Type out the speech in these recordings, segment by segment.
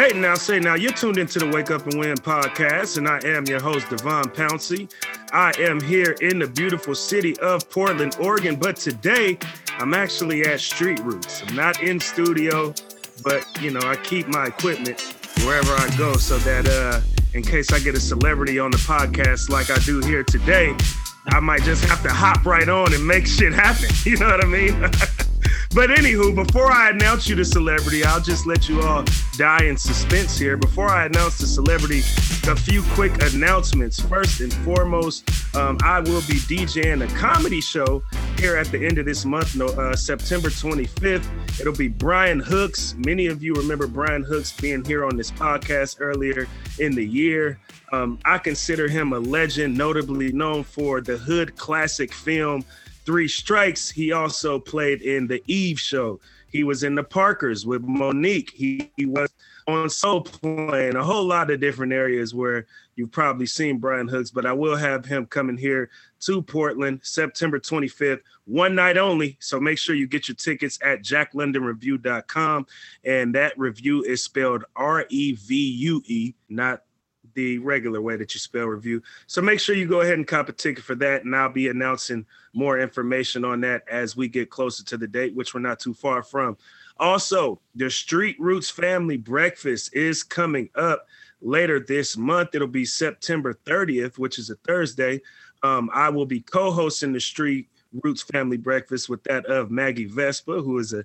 Hey, now say now you're tuned into the Wake Up and Win podcast, and I am your host, Devon Pouncey. I am here in the beautiful city of Portland, Oregon, but today I'm actually at Street Roots. I'm not in studio, but you know, I keep my equipment wherever I go so that uh in case I get a celebrity on the podcast like I do here today, I might just have to hop right on and make shit happen. You know what I mean? But anywho, before I announce you the celebrity, I'll just let you all die in suspense here. Before I announce the celebrity, a few quick announcements. First and foremost, um, I will be DJing a comedy show here at the end of this month, no, uh, September 25th. It'll be Brian Hooks. Many of you remember Brian Hooks being here on this podcast earlier in the year. Um, I consider him a legend, notably known for the Hood classic film Three Strikes, he also played in the Eve show. He was in the Parkers with Mo'Nique. He, he was on Soul Plane, a whole lot of different areas where you've probably seen Brian Hooks, but I will have him coming here to Portland September 25th, one night only. So make sure you get your tickets at jacklondonrevue.com. And that review is spelled R E V U E, not the regular way that you spell review. So make sure you go ahead and cop a ticket for that. And I'll be announcing more information on that as we get closer to the date, which we're not too far from. Also, the Street Roots Family Breakfast is coming up later this month. It'll be September 30th, which is a Thursday. Um, I will be co hosting the Street Roots Family Breakfast with that of Maggie Vespa, who is a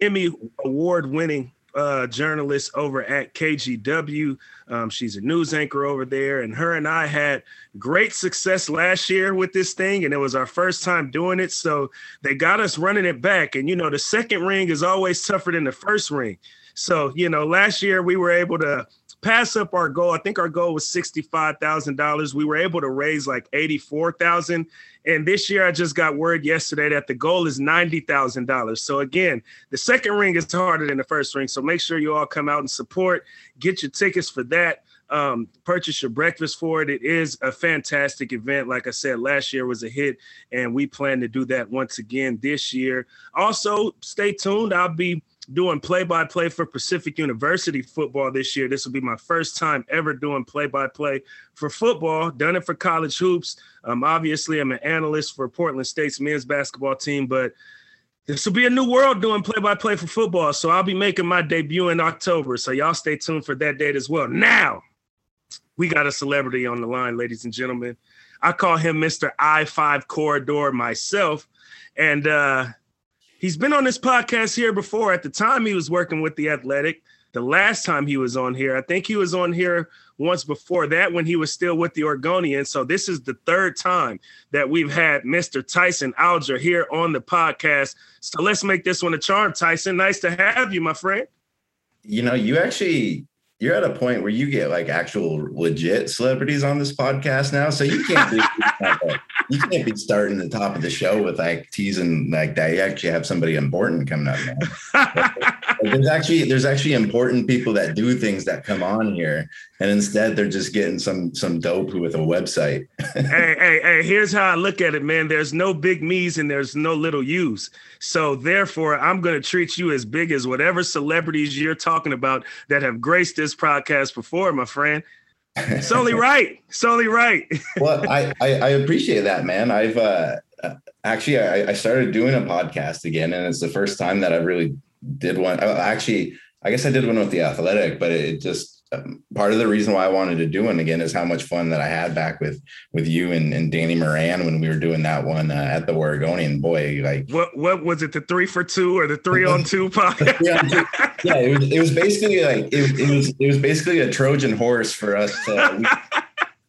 Emmy award winning uh, journalist over at KGW. Um, she's a news anchor over there, and her and I had great success last year with this thing, and it was our first time doing it. So they got us running it back. And you know, the second ring is always tougher than the first ring. So you know, last year we were able to pass up our goal. I think our goal was sixty-five thousand dollars. We were able to raise like eighty-four thousand, and this year I just got word yesterday that the goal is ninety thousand dollars. So again, the second ring is harder than the first ring. So make sure you all come out and support. Get your tickets for that. Um, purchase your breakfast for it. It is a fantastic event. Like I said, last year was a hit, and we plan to do that once again this year. Also, stay tuned. I'll be doing play by play for Pacific University football this year. This will be my first time ever doing play by play for football. Done it for college hoops. Um, obviously, I'm an analyst for Portland State's men's basketball team, but this will be a new world doing play by play for football. So I'll be making my debut in October. So y'all stay tuned for that date as well. Now, we got a celebrity on the line, ladies and gentlemen. I call him Mr. I 5 Corridor myself. And uh, He's been on this podcast here before. At the time, he was working with the Athletic. The last time he was on here, I think he was on here once before that when he was still with the Oregonian. So this is the third time that we've had Mr. Tyson Alger here on the podcast. So let's make this one a charm, Tyson. Nice to have you, my friend. You know, you actually you're at a point where you get like actual legit celebrities on this podcast now. So you can't be you can't be starting the top of the show with like teasing like that. You actually have somebody important coming up there's actually there's actually important people that do things that come on here, and instead they're just getting some some dope with a website. hey, hey, hey, here's how I look at it, man. There's no big me's and there's no little you's. So therefore, I'm gonna treat you as big as whatever celebrities you're talking about that have graced this podcast before, my friend. It's only right. It's only right. well, I, I, I appreciate that, man. I've uh, actually I, I, started doing a podcast again, and it's the first time that I really did one. Uh, actually, I guess I did one with the Athletic, but it just um, part of the reason why I wanted to do one again is how much fun that I had back with with you and, and Danny Moran when we were doing that one uh, at the Oregonian. Boy, like what what was it? The three for two or the three on two podcast? Yeah, it was it was basically like it, it, was it was basically a Trojan horse for us. To,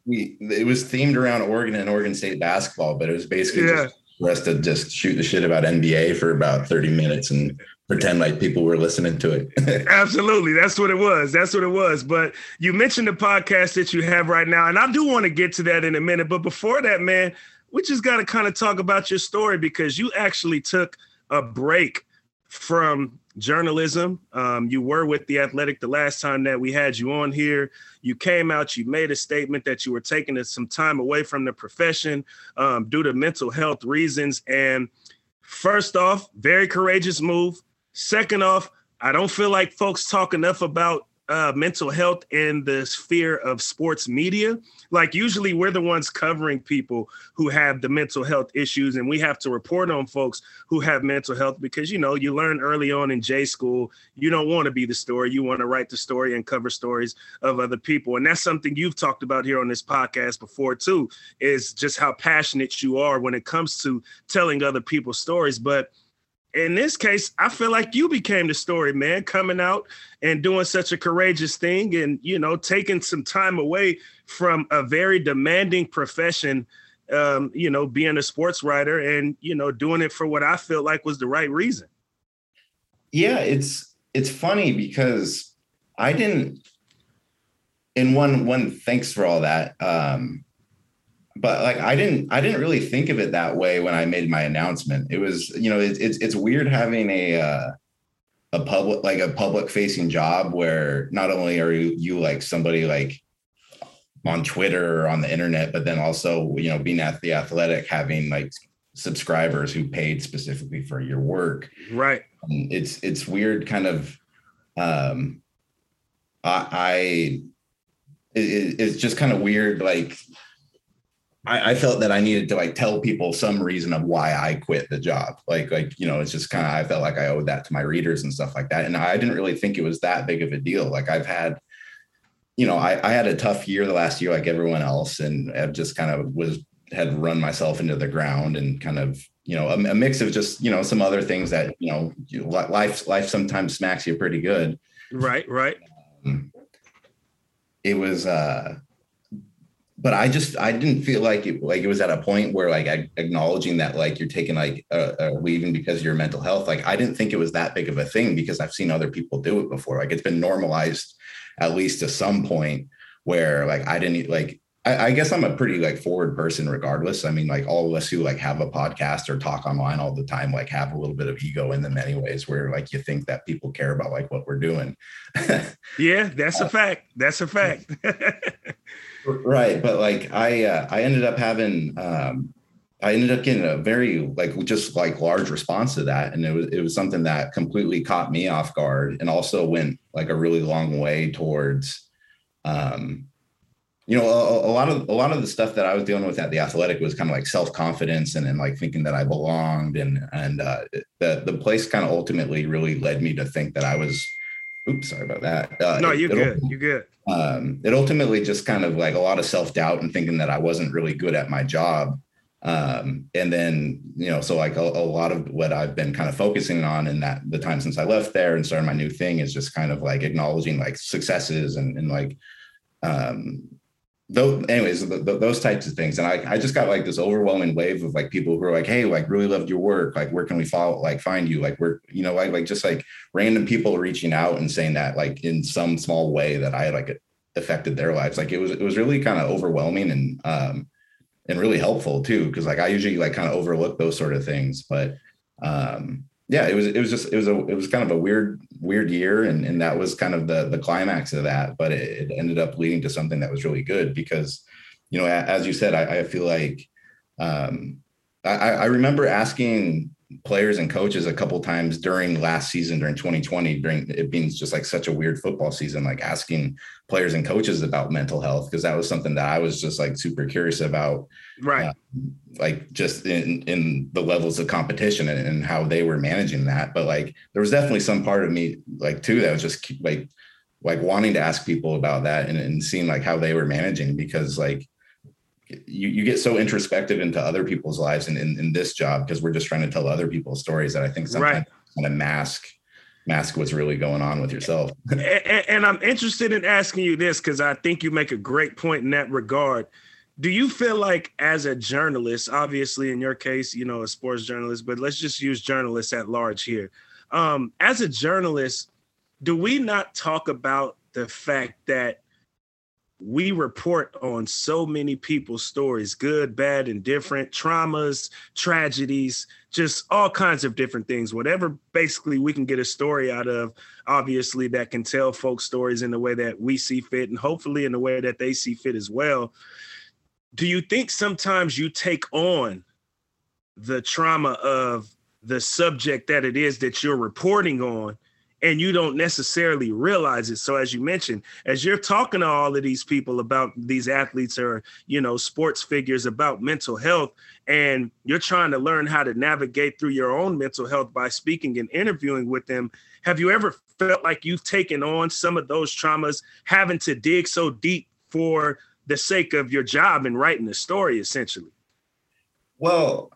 we, we, it was themed around Oregon and Oregon State basketball, but it was basically yeah. just for us to just shoot the shit about NBA for about 30 minutes and pretend like people were listening to it. Absolutely. That's what it was. That's what it was. But you mentioned the podcast that you have right now, and I do want to get to that in a minute. But before that, man, we just got to kind of talk about your story because you actually took a break from journalism. Um, you were with the Athletic the last time that we had you on here. You came out, you made a statement that you were taking some time away from the profession um, due to mental health reasons. And first off, very courageous move. Second off, I don't feel like folks talk enough about uh, mental health in the sphere of sports media. Like usually we're the ones covering people who have the mental health issues, and we have to report on folks who have mental health because you know you learn early on in J school you don't want to be the story, you want to write the story and cover stories of other people, and that's something you've talked about here on this podcast before too. Is just how passionate you are when it comes to telling other people's stories, but in this case, I feel like you became the story, man, coming out and doing such a courageous thing and, you know, taking some time away from a very demanding profession, um, you know, being a sports writer and, you know, doing it for what I felt like was the right reason. Yeah, it's it's funny because I didn't in one one thanks for all that. Um but like I didn't I didn't really think of it that way when I made my announcement. It was you know it's it's, it's weird having a uh, a public like a public facing job where not only are you, you like somebody like on Twitter or on the internet, but then also you know being at the athletic having like subscribers who paid specifically for your work. Right. And it's it's weird kind of um I, I it, it's just kind of weird like I, I, felt that I needed to like tell people some reason of why I quit the job. Like, like, you know, it's just kind of, I felt like I owed that to my readers and stuff like that. And I didn't really think it was that big of a deal. Like I've had, you know, I, I had a tough year the last year, like everyone else, and I've just kind of was, had run myself into the ground and kind of, you know, a, a mix of just, you know, some other things that, you know, life, life sometimes smacks you pretty good. Right. Right. Um, it was, uh, but I just I didn't feel like it like it was at a point where like acknowledging that like you're taking like a, a leaving because of your mental health like I didn't think it was that big of a thing because I've seen other people do it before. Like it's been normalized at least to some point where like I didn't like I, I guess I'm a pretty like forward person regardless. I mean like all of us who like have a podcast or talk online all the time like have a little bit of ego in them anyways where like you think that people care about like what we're doing. Yeah that's a fact. That's a fact right but like i uh, i ended up having um i ended up getting a very like just like large response to that and it was it was something that completely caught me off guard and also went like a really long way towards um you know a, a, lot of a lot of the stuff that i was dealing with at the athletic was kind of like self-confidence and, and like thinking that i belonged and and uh the the place kind of ultimately really led me to think that i was oops sorry about that uh, no you good you good um, it ultimately just kind of like a lot of self doubt and thinking that I wasn't really good at my job. Um, and then, you know, so like a, a, lot of what I've been kind of focusing on in that the time since I left there and started my new thing is just kind of like acknowledging like successes and, and like, um, though, anyways, those types of things. And I, I just got like this overwhelming wave of like people who are like, Hey, like really loved your work. Like, where can we follow, like find you? Like, we're, you know, like, like just like random people reaching out and saying that like in some small way that I like affected their lives. Like it was, it was really kind of overwhelming and, um, and really helpful too. Cause like I usually like kind of overlook those sort of things, but, um, yeah, it was it was just it was a it was kind of a weird weird year, and and that was kind of the the climax of that. But it, it ended up leading to something that was really good because, you know, as you said, I, I feel like um, I, I remember asking players and coaches a couple times during last season during 2020 during it being just like such a weird football season like asking players and coaches about mental health because that was something that I was just like super curious about right. uh, like just in in the levels of competition and, and how they were managing that. But like there was definitely some part of me like too that was just like like wanting to ask people about that and, and seeing like how they were managing because like you, you get so introspective into other people's lives and in, in this job because we're just trying to tell other people's stories that I think sometimes right. kind of mask mask what's really going on with yourself. and, and, I'm interested in asking you this because I think you make a great point in that regard. Do you feel like, as a journalist, obviously in your case, you know, a sports journalist, but let's just use journalists at large here. Um, as a journalist, do we not talk about the fact that we report on so many people's stories good bad and different traumas tragedies just all kinds of different things. Whatever basically we can get a story out of obviously that can tell folks stories in the way that we see fit and hopefully in the way that they see fit as well. Do you think sometimes you take on the trauma of the subject that it is that you're reporting on and you don't necessarily realize it. So as you mentioned, as you're talking to all of these people about these athletes or, you know, sports figures about mental health and you're trying to learn how to navigate through your own mental health by speaking and interviewing with them, have you ever felt like you've taken on some of those traumas having to dig so deep for the sake of your job and writing the story essentially? Well,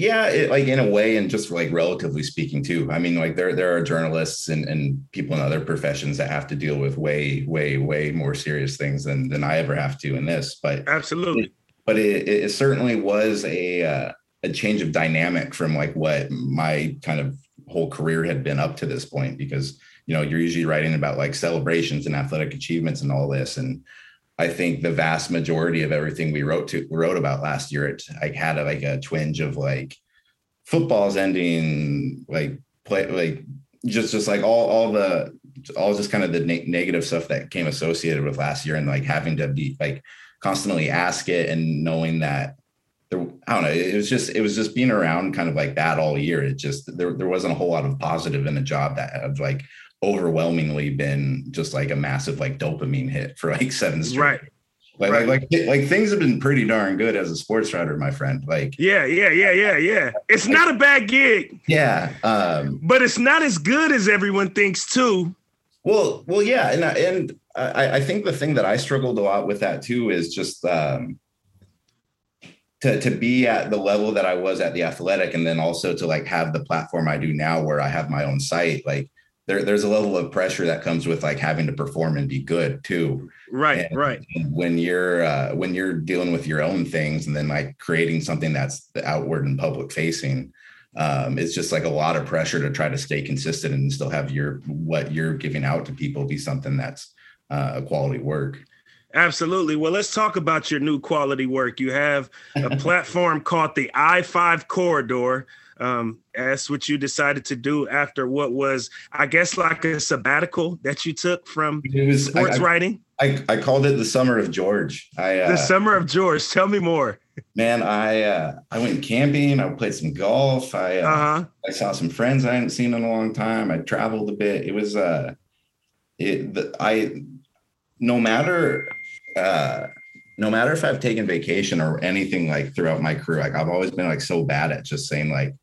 yeah, it, like in a way, and just like relatively speaking, too. I mean, like there there are journalists and, and people in other professions that have to deal with way, way, way more serious things than than I ever have to in this. But absolutely, but it, it certainly was a uh, a change of dynamic from like what my kind of whole career had been up to this point. Because you know you're usually writing about like celebrations and athletic achievements and all this, and I think the vast majority of everything we wrote to wrote about last year, it like had a, like a twinge of like football's ending, like play, like just just like all all the all just kind of the ne- negative stuff that came associated with last year, and like having to be like constantly ask it and knowing that there, I don't know, it was just it was just being around kind of like that all year. It just there there wasn't a whole lot of positive in a job that of like overwhelmingly been just like a massive like dopamine hit for like seven straight. Right. Like, right. like, like, like things have been pretty darn good as a sports writer, my friend. Like, yeah, yeah, yeah, yeah, yeah. It's like, not a bad gig. Yeah. Um, but it's not as good as everyone thinks too. Well, well, yeah. And, and I, I think the thing that I struggled a lot with that too is just, um, to, to be at the level that I was at the athletic and then also to like have the platform I do now where I have my own site, like there, there's a level of pressure that comes with like having to perform and be good too. Right, and right. When you're uh, when you're dealing with your own things and then like creating something that's outward and public facing, um, it's just like a lot of pressure to try to stay consistent and still have your what you're giving out to people be something that's uh, a quality work. Absolutely. Well, let's talk about your new quality work. You have a platform called the I 5 Corridor. Um, that's what you decided to do after what was, I guess, like a sabbatical that you took from was, sports I, writing. I, I called it the summer of George. I, uh, the summer of George. Tell me more. Man, I uh, I went camping. I played some golf. I uh, uh-huh. I saw some friends I hadn't seen in a long time. I traveled a bit. It was uh, it the, I no matter uh no matter if I've taken vacation or anything like throughout my career, like I've always been like so bad at just saying like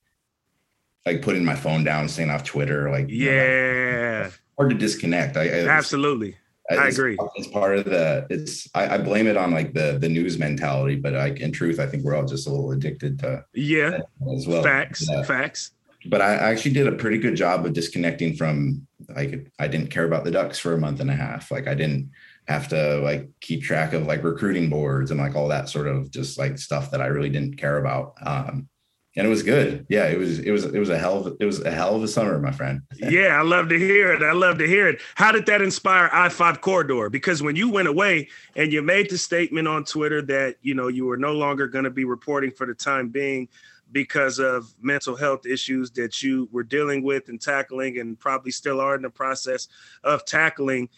like putting my phone down, staying off Twitter, like yeah, you know, hard to disconnect. I, I absolutely, I, I agree. It's part of the. It's I, I, blame it on like the the news mentality, but like in truth, I think we're all just a little addicted to yeah as well. Facts, facts. But I actually did a pretty good job of disconnecting from like I didn't care about the Ducks for a month and a half. Like I didn't have to like keep track of like recruiting boards and like all that sort of just like stuff that I really didn't care about. Um, and it was good. Yeah, it was it was it was a hell of it was a hell of a summer, my friend. yeah, I love to hear it. I love to hear it. How did that inspire I five corridor? Because when you went away and you made the statement on Twitter that you know you were no longer going to be reporting for the time being because of mental health issues that you were dealing with and tackling and probably still are in the process of tackling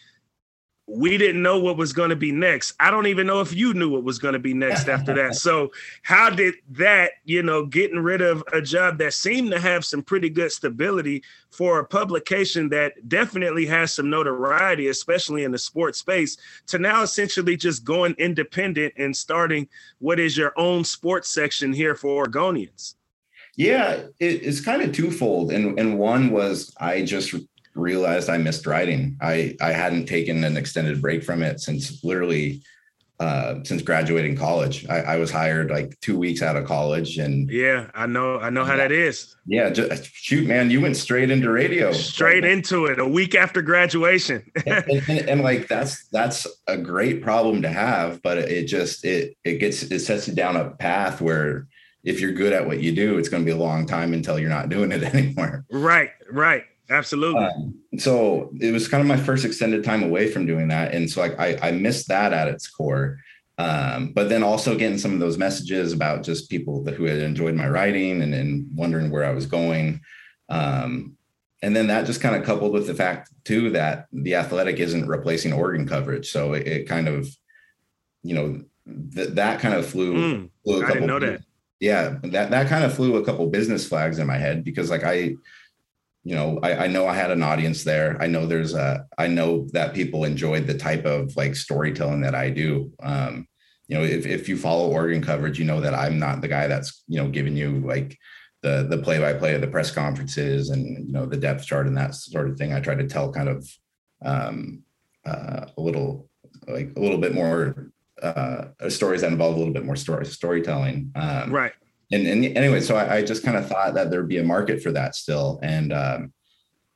we didn't know what was going to be next. I don't even know if you knew what was going to be next after that. So, how did that, you know, getting rid of a job that seemed to have some pretty good stability for a publication that definitely has some notoriety, especially in the sports space, to now essentially just going independent and starting what is your own sports section here for Oregonians? Yeah, it, it's kind of twofold. And, and one was I just realized I missed writing. I I hadn't taken an extended break from it since literally uh, since graduating college. I, I, was hired like two weeks out of college, and yeah, I know I know how that is. Yeah, just, shoot, man, you went straight into radio, straight like, into it a week after graduation. and, and, and, like that's that's a great problem to have, but it just it it gets it sets you down a path where if you're good at what you do, it's going to be a long time until you're not doing it anymore. Right, right. Absolutely. Um, so it was kind of my first extended time away from doing that. And so like I, I missed that at its core. Um, but then also getting some of those messages about just people that, who had enjoyed my writing and, and wondering where I was going. Um, and then that just kind of coupled with the fact too that the athletic isn't replacing Oregon coverage. So it, it kind of, you know, th- that kind of flew, mm, flew a couple. I didn't know that. Yeah, that that kind of flew a couple business flags in my head because like I you know, I, I, know I had an audience there. I know there's a, I know that people enjoyed the type of like storytelling that I do. Um, you know, if, if you follow Oregon coverage, you know that I'm not the guy that's, you know, giving you like the, the play by play of the press conferences and, you know, the depth chart and that sort of thing. I try to tell kind of um, uh, a little, like a little bit more uh, stories that involve a little bit more story storytelling. Um, right and, and anyway, so I, I just kind of thought that there'd be a market for that still. And, um,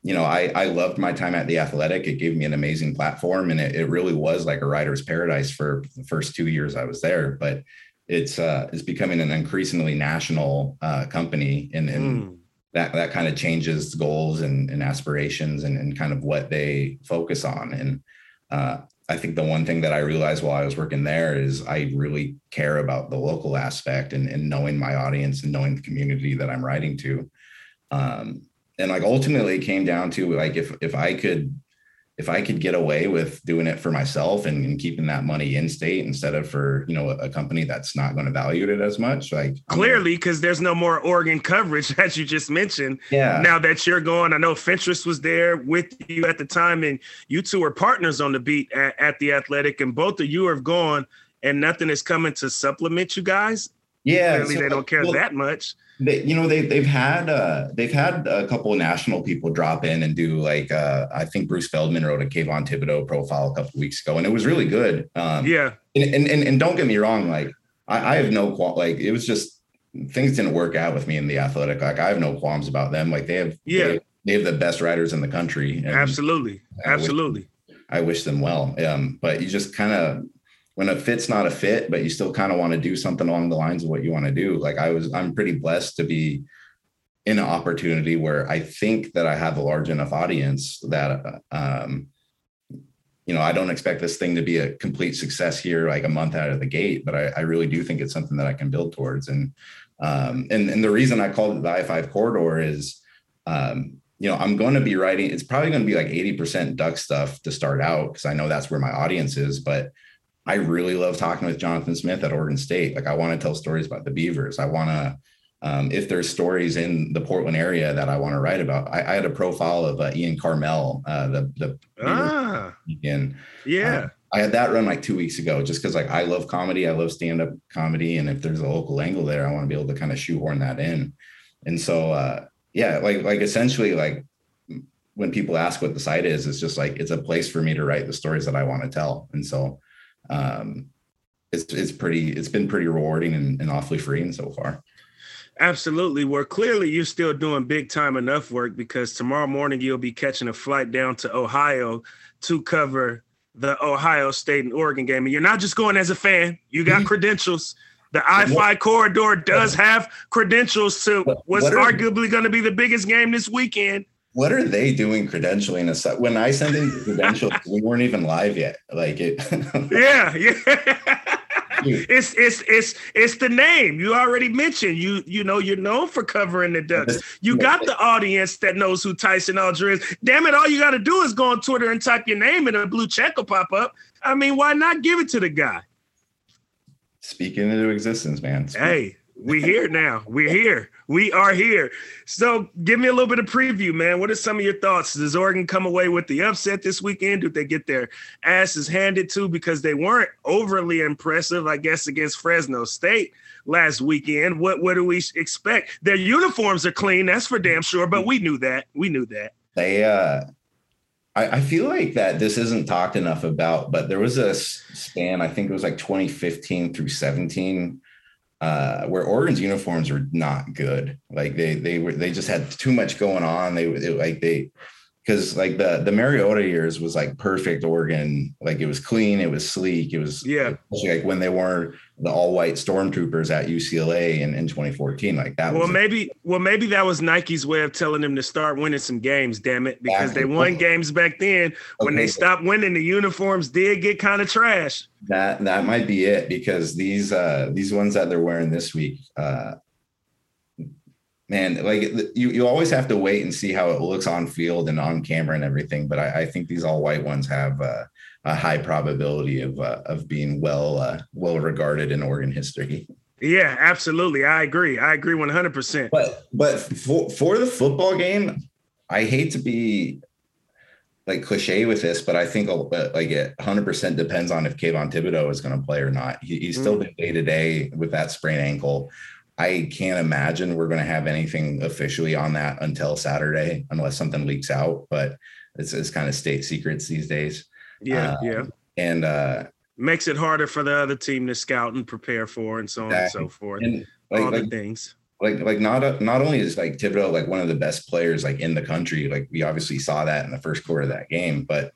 you know, I, I loved my time at the athletic. It gave me an amazing platform and it, it really was like a writer's paradise for the first two years I was there, but it's, uh, it's becoming an increasingly national, uh, company and, and mm. that, that kind of changes goals and, and aspirations and, and kind of what they focus on. And, uh, I think the one thing that I realized while I was working there is I really care about the local aspect and, and knowing my audience and knowing the community that I'm writing to. Um, and like ultimately it came down to like if if I could if I could get away with doing it for myself and, and, keeping that money in state instead of for you know a, a company that's not going to value it as much, like clearly because there's no more Oregon coverage as you just mentioned. Yeah. Now that you're going, I know Fentress was there with you at the time, and you two were partners on the beat at, at the Athletic, and both of you have gone, and nothing is coming to supplement you guys. Yeah, clearly so, they don't care well, that much they, you know, they they've had uh, they've had a couple of national people drop in and do like uh, I think Bruce Feldman wrote a Kayvon Thibodeaux profile a couple weeks ago, and it was really good. Um, yeah, and, and, and and don't get me wrong, like I, I have no qual like it was just things didn't work out with me in the athletic. Like I have no qualms about them. Like they have yeah they, they have the best writers in the country. Absolutely, absolutely. I wish, I wish them well. Um, but you just kind of when a fit's not a fit, but you still kind of want to do something along the lines of what you want to do. Like I was, I'm pretty blessed to be in an opportunity where I think that I have a large enough audience that, um, you know, I don't expect this thing to be a complete success here, like a month out of the gate, but I, I really do think it's something that I can build towards. And, um, and, and the reason I called it the I-5 corridor is, um, you know, I'm going to be writing, it's probably going to be like 80% duck stuff to start out because I know that's where my audience is, but I really love talking with Jonathan Smith at Oregon State. Like I want to tell stories about the Beavers. I want to, um, if there's stories in the Portland area that I want to write about, I, I had a profile of uh, Ian Karmel, uh, the the ah, and yeah, uh, I had that run like two weeks ago, just because like I love comedy, I love stand up comedy, and if there's a local angle there, I want to be able to kind of shoehorn that in. And so, uh, yeah, like like essentially like when people ask what the site is, it's just like it's a place for me to write the stories that I want to tell, and so um, it's it's pretty it's been pretty rewarding and, and awfully freeing so far. Absolutely. Well, clearly you're still doing big time enough work because tomorrow morning you'll be catching a flight down to Ohio to cover the Ohio State and Oregon game. And you're not just going as a fan, you got mm-hmm. credentials. The I 5 corridor does have credentials to what's arguably going to be the biggest game this weekend what are they doing credentialing us? When I sent in credentials, we weren't even live yet. Like it. yeah, yeah. it's it's it's it's the name you already mentioned. You you know you're known for covering the Ducks. You got the audience that knows who Tyson Alger is. Damn it! All you got to do is go on Twitter and type your name, and a blue check will pop up. I mean, why not give it to the guy? Speaking into existence, man. Speak. Hey, we're here now. We're here. We are here. So give me a little bit of preview, man. What are some of your thoughts? Does Oregon come away with the upset this weekend? Do they get their asses handed to because they weren't overly impressive, I guess, against Fresno State last weekend? What what do we expect? Their uniforms are clean, that's for damn sure, but we knew that. We knew that. They uh I, feel like that this isn't talked enough about, but there was a span, I think it was like 2015 through 17 uh, where Oregon's uniforms were not good. Like they they were they just had too much going on. They, they like they because like the the Mariota years was like perfect Oregon. Like it was clean, it was sleek, it was yeah. Like when they were the all white stormtroopers at UCLA in, in 2014, like that. Well, maybe well maybe that was Nike's way of telling them to start winning some games. Damn it, because they won games back then. When okay. they stopped winning, the uniforms did get kind of trash. That that might be it because these uh these ones that they're wearing this week uh man, like you, you always have to wait and see how it looks on field and on camera and everything. But I, I think these all white ones have uh, a high probability of uh, of being well uh, well regarded in Oregon history. Yeah, absolutely. I agree. I agree one hundred percent. But but for for the football game, I hate to be like cliche with this, but I think like it 100% depends on if Kayvon Thibodeaux is going to play or not. He, he's still mm-hmm. been day to day with that sprained ankle. I can't imagine we're going to have anything officially on that until Saturday, unless something leaks out. But it's, it's kind of state secrets these days. Yeah, um, yeah. And uh, makes it harder for the other team to scout and prepare for, and so on exactly. and so forth. And like, all like, the things like like not not only is like Thibodeaux like one of the best players like in the country, like we obviously saw that in the first quarter of that game, but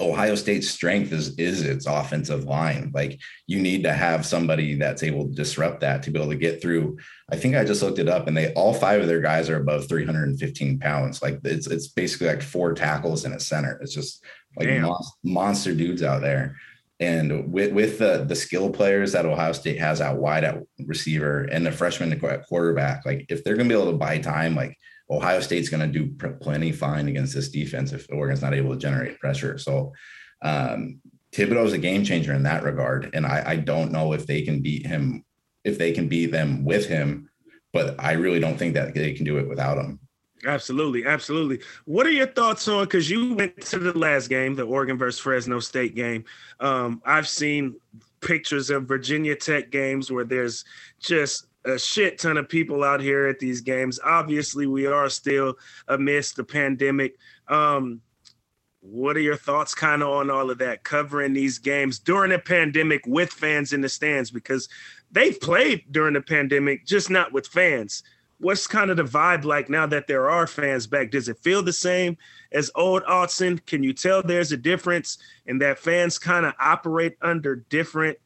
Ohio State's strength is is its offensive line. Like you need to have somebody that's able to disrupt that to be able to get through. I think I just looked it up, and they all five of their guys are above 315 pounds. Like it's it's basically like four tackles in a center. It's just like monster dudes out there. And with, with the the skill players that Ohio State has out wide at receiver and the freshman at quarterback, like if they're going to be able to buy time, like Ohio State's going to do plenty fine against this defense if Oregon's not able to generate pressure. So um, Thibodeaux is a game changer in that regard, and I, I don't know if they can beat him, if they can beat them with him, but I really don't think that they can do it without him. Absolutely, absolutely. What are your thoughts on? Because you went to the last game, the Oregon versus Fresno State game. Um, I've seen pictures of Virginia Tech games where there's just a shit ton of people out here at these games. Obviously, we are still amidst the pandemic. Um, what are your thoughts kind of on all of that covering these games during a pandemic with fans in the stands because they've played during the pandemic just not with fans what's kind of the vibe like now that there are fans back? Does it feel the same as old Autzen? Can you tell there's a difference in that fans kind of operate under different,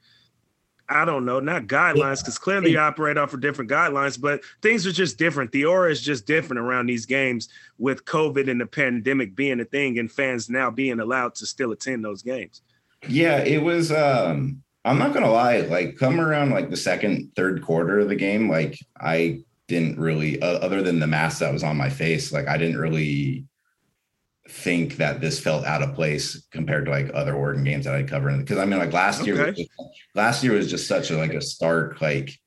I don't know, not guidelines, because clearly you operate off of different guidelines, but things are just different. The aura is just different around these games with COVID and the pandemic being a thing and fans now being allowed to still attend those games. Yeah, it was um I'm not gonna lie, like come around like the second, third quarter of the game, like I didn't really uh, other than the mask that was on my face like i didn't really think that this felt out of place compared to like other Oregon games that I covered. Because I mean, like last okay. year, just, last year was just such a like a stark like.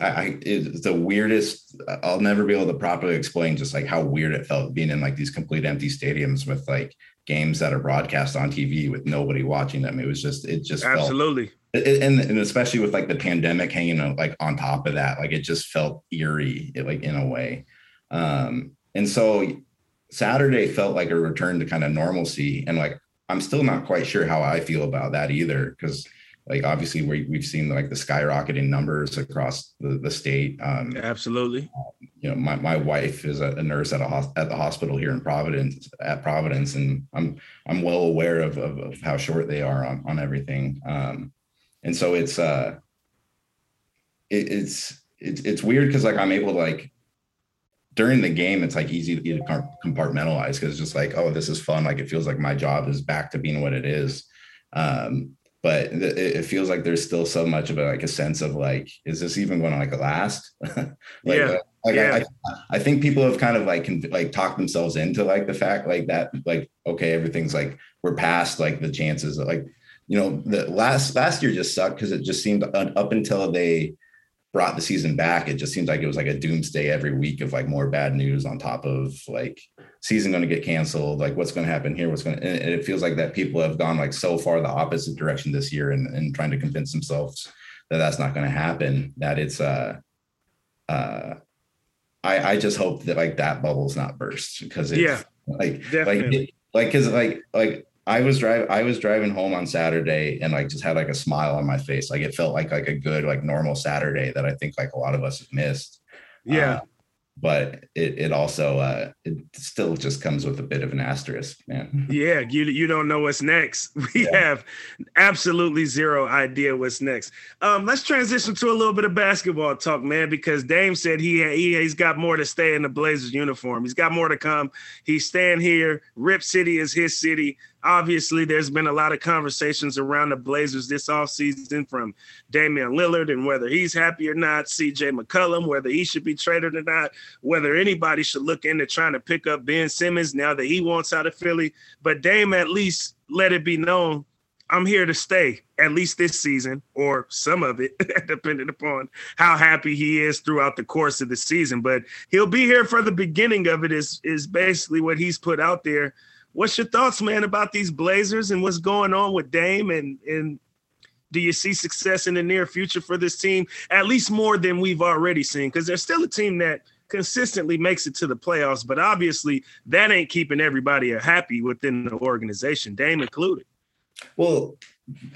I, I it's the weirdest. I'll never be able to properly explain just like how weird it felt being in like these complete empty stadiums with like games that are broadcast on TV with nobody watching them. It was just it just absolutely and, and especially with like the pandemic hanging like on top of that like it just felt eerie like in a way um and so saturday felt like a return to kind of normalcy and like i'm still not quite sure how i feel about that either because like obviously we, we've seen like the skyrocketing numbers across the, the state um absolutely. um, you know my, my wife is a, nurse at a at the hospital here in providence at providence and i'm i'm well aware of, of, of how short they are on, on everything um and so it's uh it, it's it's it's weird because like i'm able to like during the game it's like easy to compartmentalize because it's just like oh this is fun like it feels like my job is back to being what it is. Um but it, it feels like there's still so much of a, like a sense of like is this even going to like last? Like, yeah. uh, like yeah. I, I think people have kind of like can like talk themselves into like the fact like that like okay everything's like we're past like the chances of like you know, the last last year just sucked because it just seemed up until they brought the season back, it just seems like it was like a doomsday every week of like more bad news on top of like season going to get canceled, like what's going to happen here, what's going to, and it feels like that people have gone like so far the opposite direction this year and, and trying to convince themselves that that's not going to happen, that it's, uh, uh, I, I just hope that like that bubble's not burst because it's yeah, like, definitely. like, like, cause like, like I was driving I was driving home on Saturday and like just had like a smile on my face. Like it felt like like a good like normal Saturday that I think like a lot of us have missed. Yeah. Uh, but it, it also uh it still just comes with a bit of an asterisk man yeah you you don't know what's next we yeah. have absolutely zero idea what's next um let's transition to a little bit of basketball talk man because dame said he, he he's got more to stay in the blazers uniform he's got more to come he's staying here rip city is his city obviously there's been a lot of conversations around the Blazers this offseason from Damian Lillard and whether he's happy or not, CJ McCollum, whether he should be traded or not, whether anybody should look into trying to pick up Ben Simmons now that he wants out of Philly. But Dame at least let it be known I'm here to stay at least this season or some of it, depending upon how happy he is throughout the course of the season. But he'll be here for the beginning of it. Is is basically what he's put out there. What's your thoughts, man, about these Blazers and what's going on with Dame and and do you see success in the near future for this team? At least more than we've already seen, because they're still a team that consistently makes it to the playoffs, but obviously that ain't keeping everybody happy within the organization, Dame included. Well,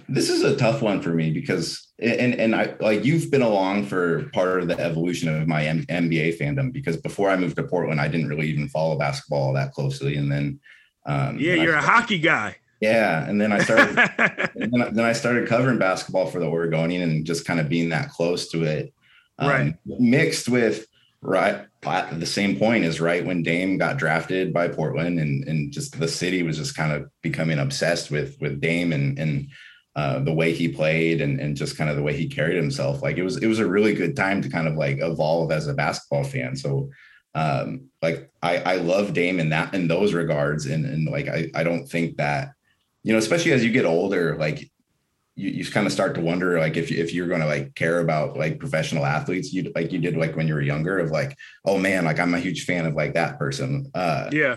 this is a tough one for me because and and I like you've been along for part of the evolution of my M- NBA fandom because before I moved to Portland, I didn't really even follow basketball that closely, and then um, yeah, you're started, a hockey guy. Yeah, and then I started then, I, then I started covering basketball for the Oregonian and just kind of being that close to it, um, right? Mixed with right at the same point is right when Dame got drafted by Portland and and just the city was just kind of becoming obsessed with with Dame and and uh, the way he played and and just kind of the way he carried himself. Like it was it was a really good time to kind of like evolve as a basketball fan. So um like I I love Dame in that in those regards. And and like I I don't think that you know especially as you get older like you, you kind of start to wonder like if, if you're going to like care about like professional athletes you like you did like when you were younger of like oh man like i'm a huge fan of like that person. Uh yeah.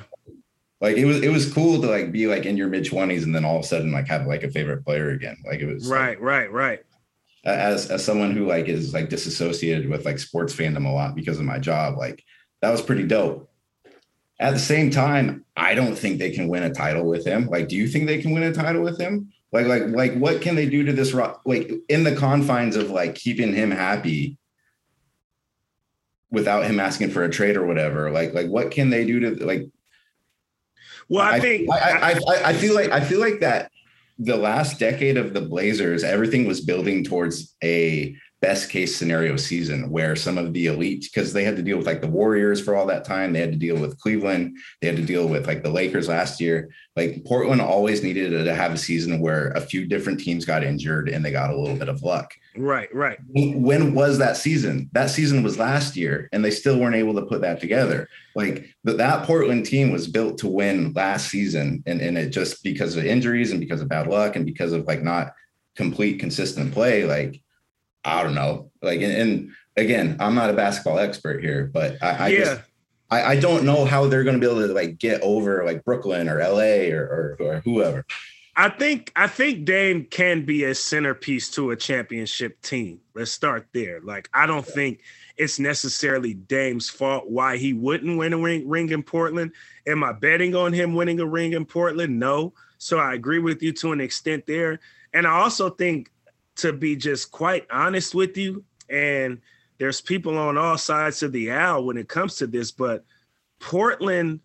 like it was it was cool to like be like in your mid 20s and then all of a sudden like have like a favorite player again. Like it was right like, right. Right as as someone who like is like disassociated with like sports fandom a lot because of my job like that was pretty dope at the same time i don't think they can win a title with him like do you think they can win a title with him like, like, like, what can they do to this rock? Like, in the confines of like keeping him happy without him asking for a trade or whatever. Like, like, what can they do to like? Well, I, I think I, I, I feel like I feel like that the last decade of the Blazers, everything was building towards a best case scenario season where some of the elite because they had to deal with like the warriors for all that time. They had to deal with cleveland. They had to deal with like the lakers last year. Like portland always needed to have a season where a few different teams got injured and they got a little bit of luck. Right right. When was that season? That season was last year and they still weren't able to put that together. Like but that portland team was built to win last season and, and it just because of injuries and because of bad luck and because of like not complete consistent play like I don't know. Like, and, and again, I'm not a basketball expert here, but I, I yeah. Just, I, I don't know how they're going to be able to like get over like Brooklyn or LA or, or, or whoever. I think I think Dame can be a centerpiece to a championship team. Let's start there. Like I don't think it's necessarily Dame's fault why he wouldn't win a ring, ring in Portland. Am I betting on him winning a ring in Portland? No. So I agree with you to an extent there. And I also think to be just quite honest with you. And there's people on all sides of the aisle when it comes to this, but Portland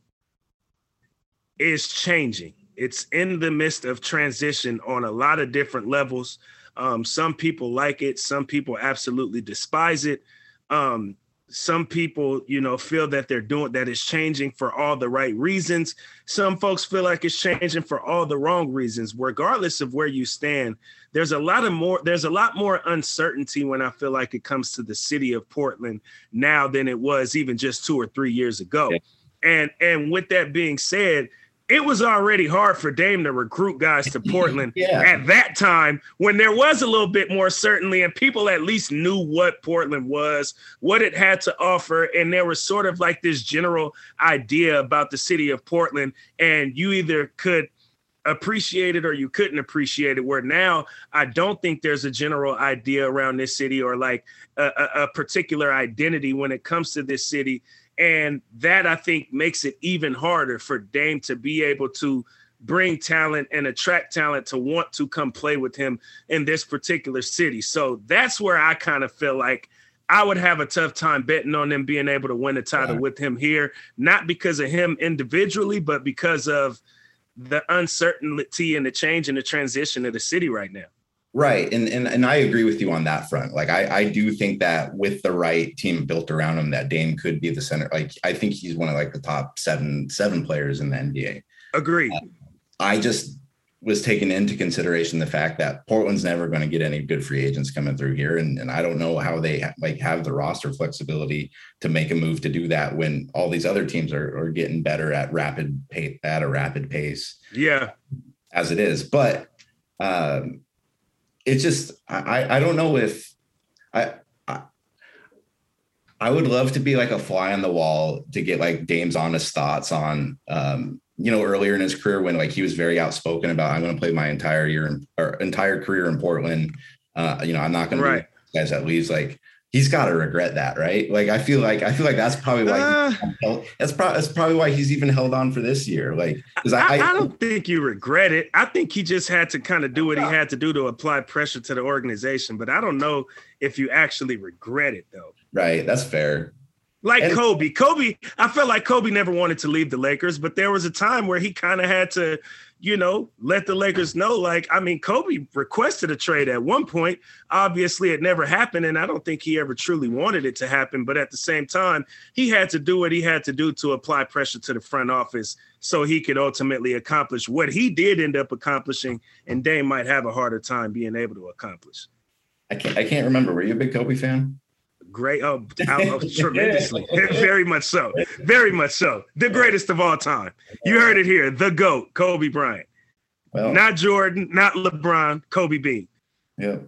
is changing. It's in the midst of transition on a lot of different levels. Um, some people like it, some people absolutely despise it. Um, some people you know feel that they're doing that is changing for all the right reasons some folks feel like it's changing for all the wrong reasons regardless of where you stand there's a lot of more there's a lot more uncertainty when i feel like it comes to the city of portland now than it was even just two or three years ago yeah. and and with that being said it was already hard for Dame to recruit guys to Portland yeah. at that time when there was a little bit more certainty and people at least knew what Portland was, what it had to offer. And there was sort of like this general idea about the city of Portland. And you either could appreciate it or you couldn't appreciate it. Where now I don't think there's a general idea around this city or like a, a, a particular identity when it comes to this city and that I think makes it even harder for Dame to be able to bring talent and attract talent to want to come play with him in this particular city. So that's where I kind of feel like I would have a tough time betting on them being able to win a title yeah. with him here, not because of him individually, but because of the uncertainty and the change and the transition of the city right now. Right. And, and and I agree with you on that front. Like I, I do think that with the right team built around him, that Dame could be the center. Like I think he's one of like the top seven, seven players in the NBA. Agree. Uh, I just was taking into consideration the fact that Portland's never going to get any good free agents coming through here. And, and I don't know how they ha- like have the roster flexibility to make a move to do that when all these other teams are, are getting better at rapid pace at a rapid pace. Yeah. As it is. But um, it's just I I don't know if I, I I would love to be like a fly on the wall to get like Dame's honest thoughts on um, you know earlier in his career when like he was very outspoken about I'm going to play my entire year in, or entire career in Portland. Uh, you know, I'm not going right. to guys that leaves. like he's got to regret that, right? Like I feel like I feel like that's probably why uh, that's probably that's probably why he's even held on for this year. Like because I, I, I, don't think you regret it. I think he just had to kind of do what he had to do to apply pressure to the organization. But I don't know if you actually regret it though. Right, that's fair. Like and, Kobe. Kobe, I felt like Kobe never wanted to leave the Lakers, but there was a time where he kind of had to you know, let the Lakers know. Like, I mean, Kobe requested a trade at one point. Obviously, it never happened, and I don't think he ever truly wanted it to happen. But at the same time, he had to do what he had to do to apply pressure to the front office so he could ultimately accomplish what he did end up accomplishing, and Dame might have a harder time being able to accomplish. I can't. I can't remember. Were you a big Kobe fan? Great, oh, oh tremendously, very much so, very much so. The greatest of all time. You heard it here. The goat, Kobe Bryant. Well, not Jordan, not LeBron, Kobe Bean. Yeah,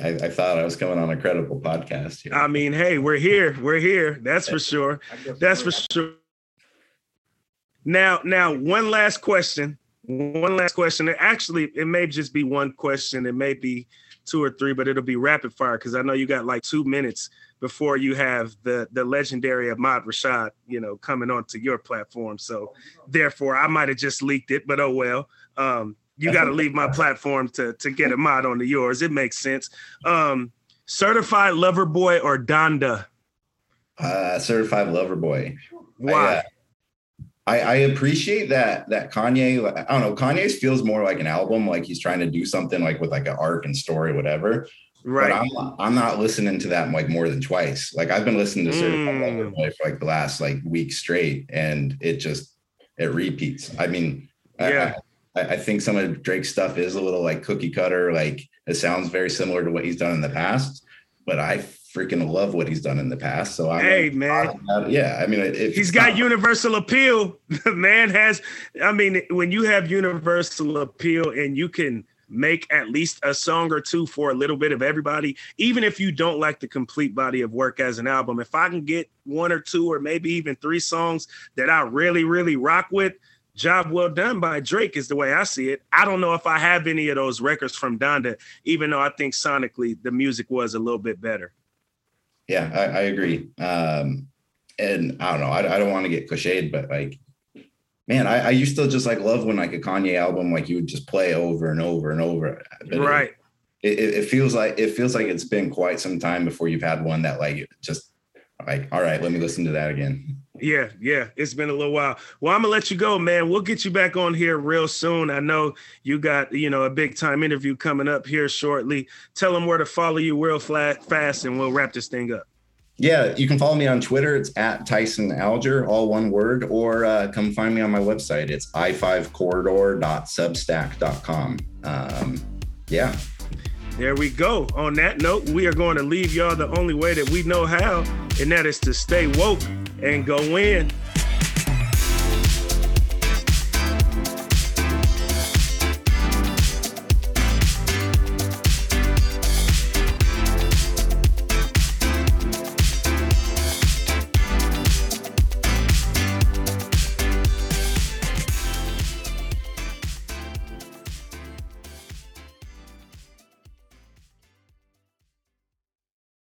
I, I, thought I was coming on a credible podcast. Here. I mean, hey, we're here. We're here. That's for sure. That's for sure. Now, now, one last question. One last question. Actually, it may just be one question. It may be two or three, but it'll be rapid fire because I know you got like two minutes before you have the the legendary Ahmad Rashad, you know, coming onto your platform. So therefore, I might have just leaked it, but oh well. Um, you got to leave my platform to to get Ahmad onto yours. It makes sense. Um, certified lover boy or Donda? Uh, certified lover boy. Why? I, uh, I, I appreciate that that Kanye. I don't know. Kanye's feels more like an album, like he's trying to do something like with like an arc and story, whatever. Right. But I'm, I'm not listening to that like more than twice. Like I've been listening to mm. For like the last like week straight, and it just it repeats. I mean, yeah. I, I think some of Drake's stuff is a little like cookie cutter. Like it sounds very similar to what he's done in the past, but I freaking love what he's done in the past. So I'm hey like, man, yeah. I mean, if he's got not, universal appeal. The man has. I mean, when you have universal appeal and you can make at least a song or two for a little bit of everybody, even if you don't like the complete body of work as an album. If I can get one or two or maybe even three songs that I really, really rock with, job well done by Drake is the way I see it. I don't know if I have any of those records from Donda, even though I think sonically the music was a little bit better. Yeah, I, I agree. Um, and I don't know, I, I don't want to get cliched, but like man, I, I used to just like love when like a Kanye album, like you would just play over and over and over. But right. It, it, it, feels like it feels like it's been quite some time before you've had one that like just like, all right, let me listen to that again. Yeah, yeah, it's been a little while. Well, I'm gonna let you go, man. We'll get you back on here real soon. I know you got you know a big time interview coming up here shortly. Tell them where to follow you real flat fast, and we'll wrap this thing up. Yeah, you can follow me on Twitter. It's at Tyson Alger, all one word, or uh, come find me on my website. It's i5corridor.substack.com. Um, yeah. There we go. On that note, we are going to leave y'all the only way that we know how, and that is to stay woke and go in.